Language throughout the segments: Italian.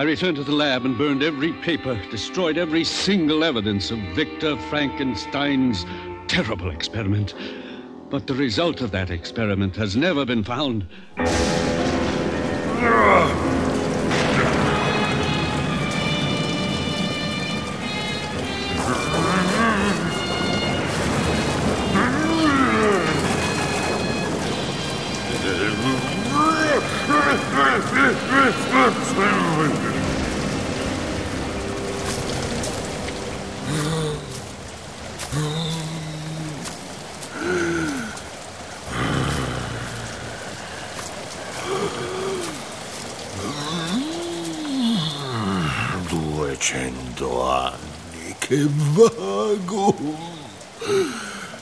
I returned to the lab and burned every paper, destroyed every single evidence of Victor Frankenstein's terrible experiment. But the result of that experiment has never been found.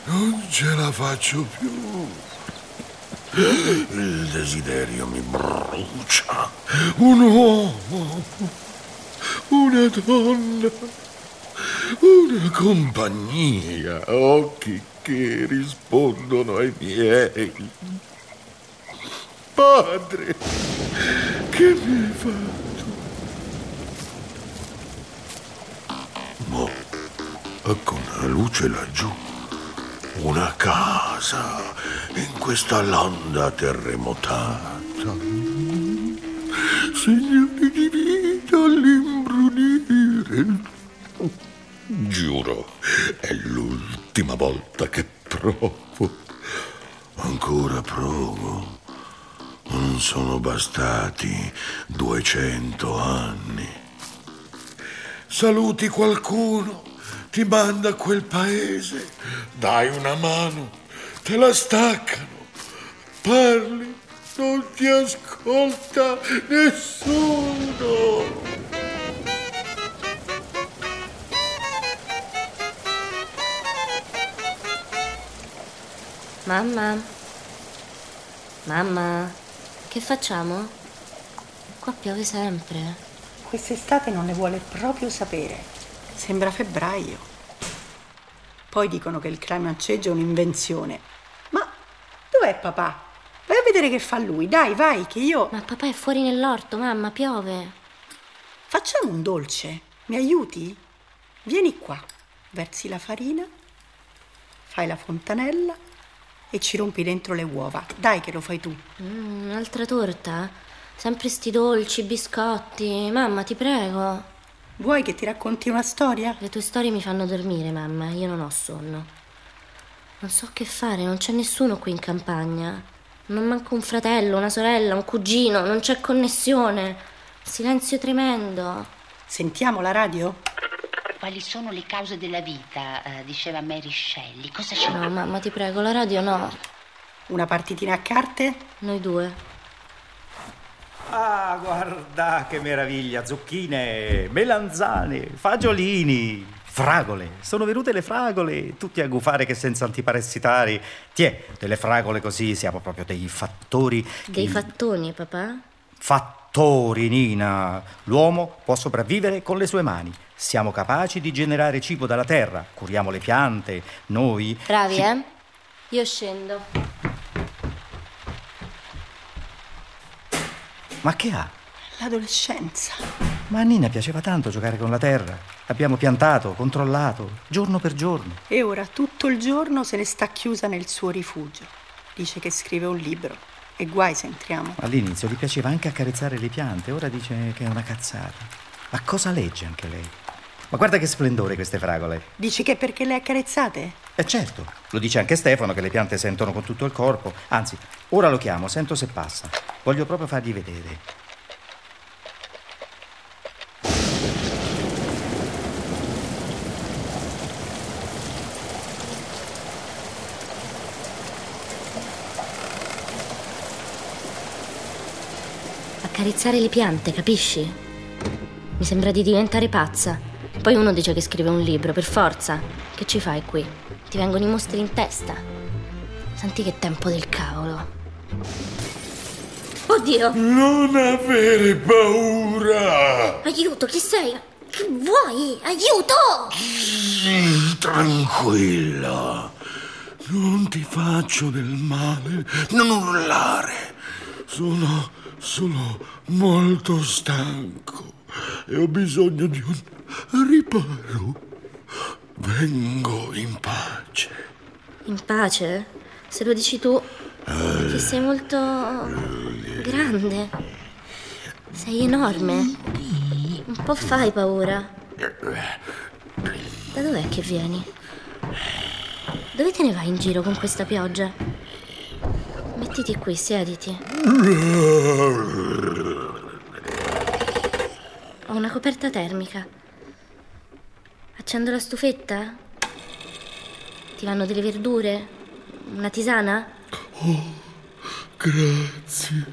Non ce la faccio più. Il desiderio mi brucia. Un uomo, una donna, una compagnia, occhi che rispondono ai miei. Padre, che mi hai fatto? Ma ecco una luce laggiù. Una casa in questa landa terremotata. Segnali di vita all'imbrunire. Giuro, è l'ultima volta che provo. Ancora provo. Non sono bastati duecento anni. Saluti qualcuno, ti manda a quel paese, dai una mano, te la staccano, parli, non ti ascolta nessuno. Mamma? Mamma? Che facciamo? Qua piove sempre. Quest'estate non ne vuole proprio sapere. Sembra febbraio. Poi dicono che il change è un'invenzione. Ma dov'è papà? Vai a vedere che fa lui. Dai, vai, che io... Ma papà è fuori nell'orto, mamma, piove. Facciamo un dolce. Mi aiuti? Vieni qua. Versi la farina, fai la fontanella e ci rompi dentro le uova. Dai che lo fai tu. Mm, un'altra torta? Sempre sti dolci, biscotti. Mamma, ti prego. Vuoi che ti racconti una storia? Le tue storie mi fanno dormire, mamma. Io non ho sonno. Non so che fare, non c'è nessuno qui in campagna. Non manca un fratello, una sorella, un cugino, non c'è connessione. Silenzio tremendo. Sentiamo la radio? Quali sono le cause della vita? eh, diceva Mary Shelley. Cosa c'è? No, mamma, ti prego, la radio no. Una partitina a carte? Noi due. Ah, guarda che meraviglia! Zucchine, melanzane, fagiolini, fragole. Sono venute le fragole, tutti a gufare che senza antiparassitari. Tiè, delle fragole così siamo proprio dei fattori. Dei che- fattoni, papà? Fattori, Nina. L'uomo può sopravvivere con le sue mani. Siamo capaci di generare cibo dalla terra, curiamo le piante, noi. Bravi, ci- eh? Io scendo. Ma che ha? L'adolescenza. Ma a Nina piaceva tanto giocare con la terra. Abbiamo piantato, controllato, giorno per giorno. E ora tutto il giorno se ne sta chiusa nel suo rifugio. Dice che scrive un libro. E guai se entriamo. All'inizio gli piaceva anche accarezzare le piante, ora dice che è una cazzata. Ma cosa legge anche lei? Ma guarda che splendore queste fragole. Dici che perché le accarezzate? E certo, lo dice anche Stefano che le piante sentono con tutto il corpo. Anzi, ora lo chiamo, sento se passa. Voglio proprio fargli vedere. Accarezzare le piante, capisci? Mi sembra di diventare pazza. Poi uno dice che scrive un libro, per forza. Che ci fai qui? Ti vengono i mostri in testa. Senti che tempo del cavolo. Oddio! Non avere paura! Aiuto, chi sei? Che vuoi? Aiuto! Tranquilla. Non ti faccio del male. Non urlare. Sono. sono molto stanco. e ho bisogno di un riparo. Vengo in pace. In pace? Se lo dici tu, che sei molto grande. Sei enorme. Un po' fai paura. Da dov'è che vieni? Dove te ne vai in giro con questa pioggia? Mettiti qui, siediti. Ho una coperta termica. Accendo la stufetta? Ti vanno delle verdure? Una tisana? Grazie,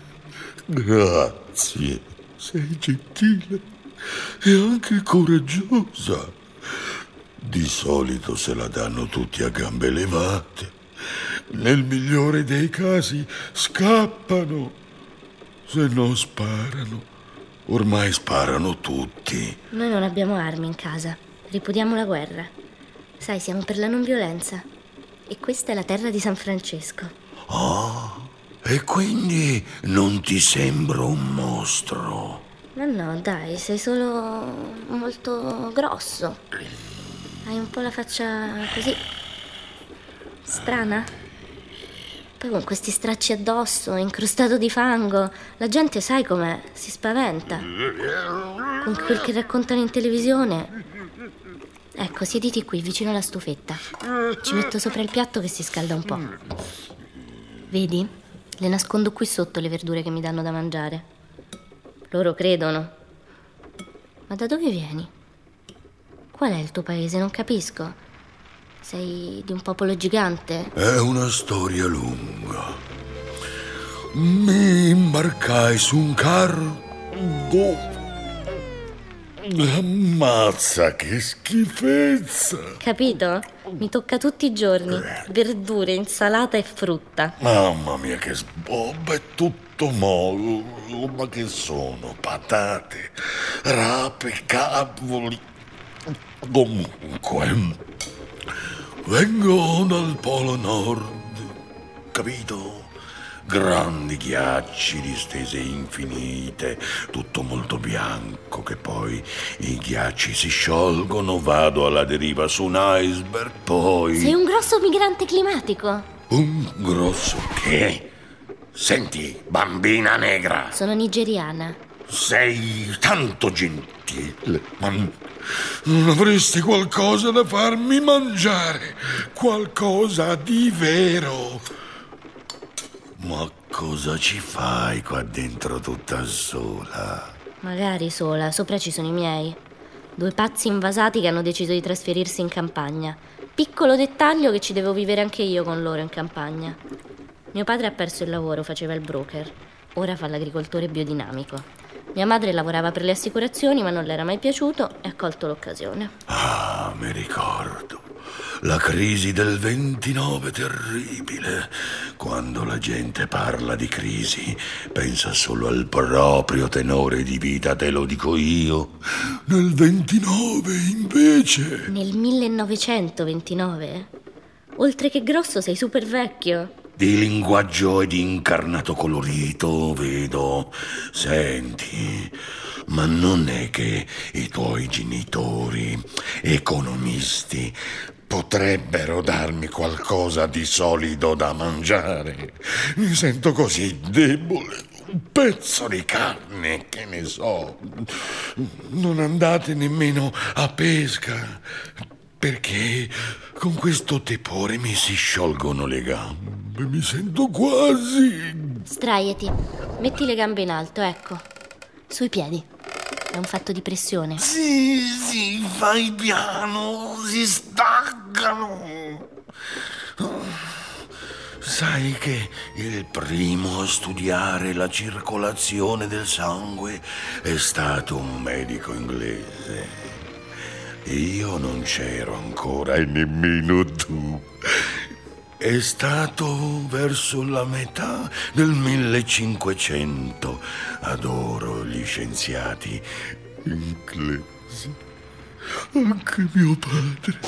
grazie. Sei gentile e anche coraggiosa. Di solito se la danno tutti a gambe levate. Nel migliore dei casi scappano. Se no sparano. Ormai sparano tutti. Noi non abbiamo armi in casa. Ripudiamo la guerra. Sai, siamo per la non violenza. E questa è la terra di San Francesco. Oh, e quindi non ti sembro un mostro? Ma no, dai, sei solo molto grosso. Hai un po' la faccia così. strana. Poi con questi stracci addosso, incrostato di fango, la gente sai com'è, si spaventa. Con quel che raccontano in televisione. Ecco, siediti qui, vicino alla stufetta. Ci metto sopra il piatto che si scalda un po'. Vedi? Le nascondo qui sotto le verdure che mi danno da mangiare. Loro credono. Ma da dove vieni? Qual è il tuo paese? Non capisco. Sei di un popolo gigante? È una storia lunga. Mi imbarcai su un carro. Ammazza, che schifezza! Capito? Mi tocca tutti i giorni. Verdure, insalata e frutta. Mamma mia, che sbobba, è tutto mollo. Ma che sono? Patate, rape, cavoli. Comunque, vengo dal Polo Nord, capito? Grandi ghiacci, distese infinite, tutto molto bianco, che poi i ghiacci si sciolgono, vado alla deriva su un iceberg, poi... Sei un grosso migrante climatico. Un grosso che? Senti, bambina negra, Sono nigeriana. sei tanto gentile, ma non avresti qualcosa da farmi mangiare? Qualcosa di vero? Ma cosa ci fai qua dentro tutta sola? Magari sola, sopra ci sono i miei. Due pazzi invasati che hanno deciso di trasferirsi in campagna. Piccolo dettaglio che ci devo vivere anche io con loro in campagna. Mio padre ha perso il lavoro, faceva il broker. Ora fa l'agricoltore biodinamico. Mia madre lavorava per le assicurazioni, ma non le era mai piaciuto e ha colto l'occasione. Ah, mi ricordo. La crisi del 29 terribile. Quando la gente parla di crisi, pensa solo al proprio tenore di vita, te lo dico io. Nel 29, invece. Nel 1929? Oltre che grosso, sei super vecchio. Di linguaggio e di incarnato colorito, vedo. Senti, ma non è che i tuoi genitori, economisti, potrebbero darmi qualcosa di solido da mangiare? Mi sento così debole. Un pezzo di carne, che ne so. Non andate nemmeno a pesca. Perché con questo tepore mi si sciolgono le gambe, mi sento quasi. Sdraiati. Metti le gambe in alto, ecco. Sui piedi. È un fatto di pressione. Sì, sì, fai piano, si staccano. Sai che il primo a studiare la circolazione del sangue è stato un medico inglese. Io non c'ero ancora e nemmeno tu. È stato verso la metà del 1500. Adoro gli scienziati inglesi. Anche mio padre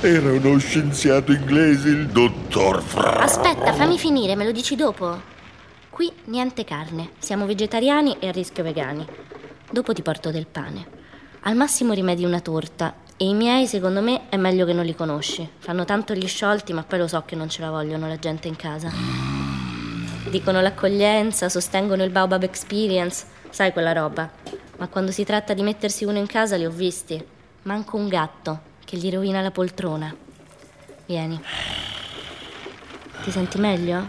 era uno scienziato inglese, il dottor Fra. Aspetta, fammi finire, me lo dici dopo. Qui niente carne. Siamo vegetariani e a rischio vegani. Dopo ti porto del pane. Al massimo rimedi una torta. E i miei, secondo me, è meglio che non li conosci. Fanno tanto gli sciolti, ma poi lo so che non ce la vogliono la gente in casa. Dicono l'accoglienza, sostengono il Baobab Experience, sai quella roba. Ma quando si tratta di mettersi uno in casa li ho visti. Manco un gatto che gli rovina la poltrona. Vieni. Ti senti meglio?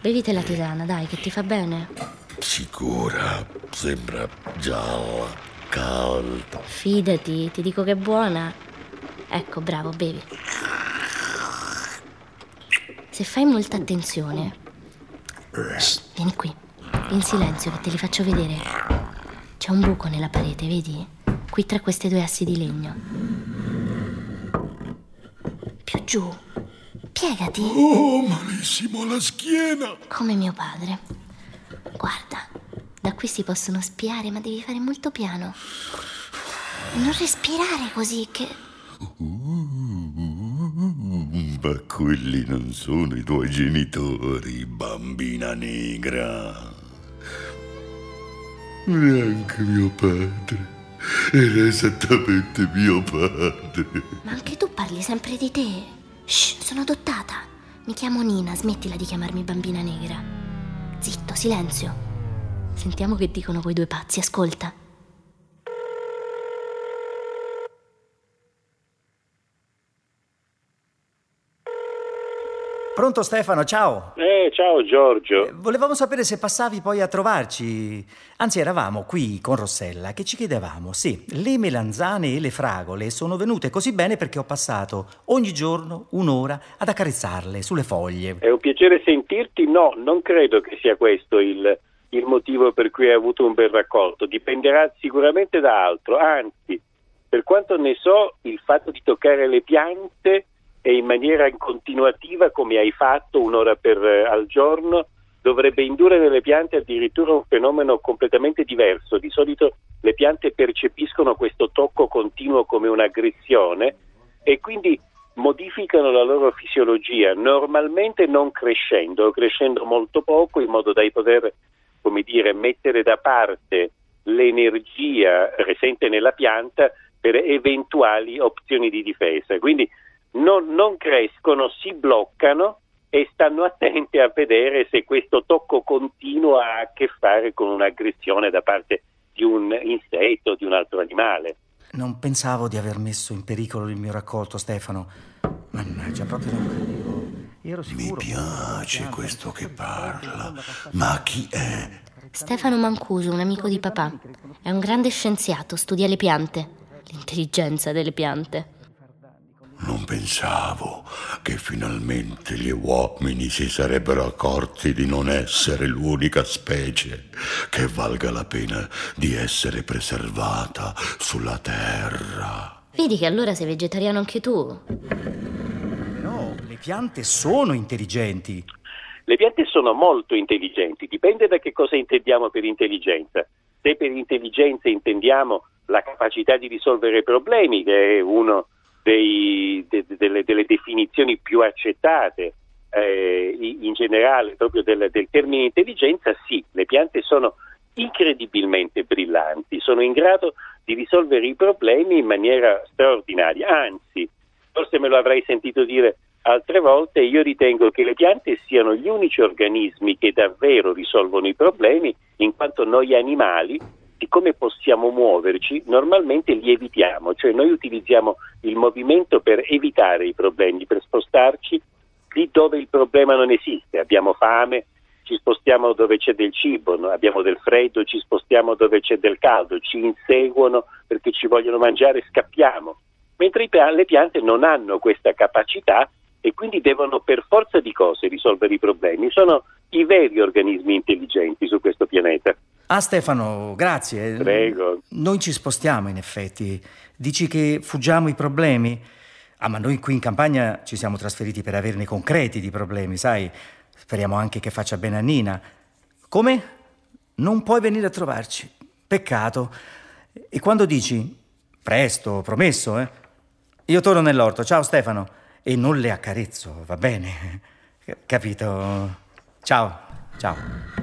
Bevite la tisana, dai, che ti fa bene. Sicura, sembra gialla, calda. Fidati, ti dico che è buona. Ecco, bravo, bevi. Se fai molta attenzione. Shh, vieni qui, in silenzio che te li faccio vedere. C'è un buco nella parete, vedi? Qui tra queste due assi di legno. Più giù. Piegati. Oh, malissimo la schiena. Come mio padre. Guarda, da qui si possono spiare, ma devi fare molto piano. Non respirare così che... Ma quelli non sono i tuoi genitori, bambina negra. Neanche mio padre. Era esattamente mio padre. Ma anche tu parli sempre di te. Shh, sono adottata. Mi chiamo Nina, smettila di chiamarmi bambina negra. Zitto, silenzio. Sentiamo che dicono quei due pazzi, ascolta. Pronto Stefano, ciao. Eh, ciao Giorgio. Eh, volevamo sapere se passavi poi a trovarci. Anzi, eravamo qui con Rossella che ci chiedevamo se le melanzane e le fragole sono venute così bene perché ho passato ogni giorno un'ora ad accarezzarle sulle foglie. È un piacere sentirti. No, non credo che sia questo il, il motivo per cui hai avuto un bel raccolto. Dipenderà sicuramente da altro. Anzi, per quanto ne so, il fatto di toccare le piante e in maniera continuativa come hai fatto un'ora per, eh, al giorno dovrebbe indurre nelle piante addirittura un fenomeno completamente diverso. Di solito le piante percepiscono questo tocco continuo come un'aggressione e quindi modificano la loro fisiologia, normalmente non crescendo, crescendo molto poco in modo da poter, come dire, mettere da parte l'energia presente nella pianta per eventuali opzioni di difesa. Quindi non, non crescono, si bloccano e stanno attenti a vedere se questo tocco continuo ha a che fare con un'aggressione da parte di un insetto di un altro animale. Non pensavo di aver messo in pericolo il mio raccolto, Stefano. Mannaggia, proprio non credevo. Mi piace questo che parla. Ma chi è? Stefano Mancuso, un amico di papà. È un grande scienziato, studia le piante, l'intelligenza delle piante. Non pensavo che finalmente gli uomini si sarebbero accorti di non essere l'unica specie che valga la pena di essere preservata sulla Terra. Vedi che allora sei vegetariano anche tu. Le piante sono intelligenti. Le piante sono molto intelligenti, dipende da che cosa intendiamo per intelligenza. Se per intelligenza intendiamo la capacità di risolvere problemi, che è de, de, delle, delle, definizioni più accettate eh, in generale proprio del, del termine intelligenza, sì, le piante sono incredibilmente brillanti, sono in grado di risolvere i problemi in maniera straordinaria, anzi, forse me lo avrai sentito dire altre volte, io ritengo che le piante siano gli unici organismi che davvero risolvono i problemi, in quanto noi animali di come possiamo muoverci, normalmente li evitiamo, cioè noi utilizziamo il movimento per evitare i problemi, per spostarci lì dove il problema non esiste. Abbiamo fame, ci spostiamo dove c'è del cibo, no? abbiamo del freddo, ci spostiamo dove c'è del caldo, ci inseguono perché ci vogliono mangiare, scappiamo. Mentre le piante non hanno questa capacità e quindi devono per forza di cose risolvere i problemi. Sono i veri organismi intelligenti su questo pianeta. Ah Stefano, grazie. Prego. Noi ci spostiamo in effetti. Dici che fuggiamo i problemi? Ah, ma noi qui in campagna ci siamo trasferiti per averne concreti di problemi, sai? Speriamo anche che faccia bene a Nina. Come? Non puoi venire a trovarci. Peccato. E quando dici presto, promesso, eh? Io torno nell'orto. Ciao Stefano. E non le accarezzo, va bene? Capito? Ciao, ciao.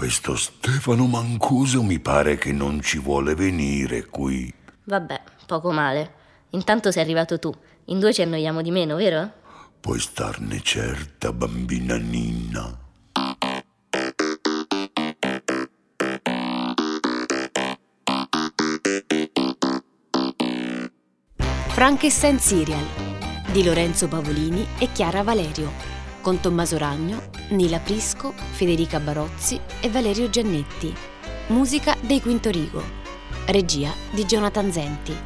questo Stefano Mancuso mi pare che non ci vuole venire qui. Vabbè, poco male. Intanto sei arrivato tu. In due ci annoiamo di meno, vero? Puoi starne certa, bambina Ninna. Frankenstein Serial di Lorenzo Pavolini e Chiara Valerio, con Tommaso Ragno, Nila Prisco, Federica Barozzi e Valerio Giannetti. Musica dei Quinto Rigo. Regia di Jonathan Zenti.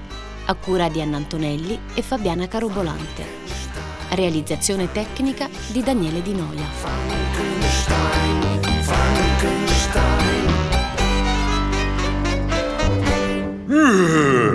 A cura di Anna Antonelli e Fabiana Carobolante. Realizzazione tecnica di Daniele Di Noia. Eh,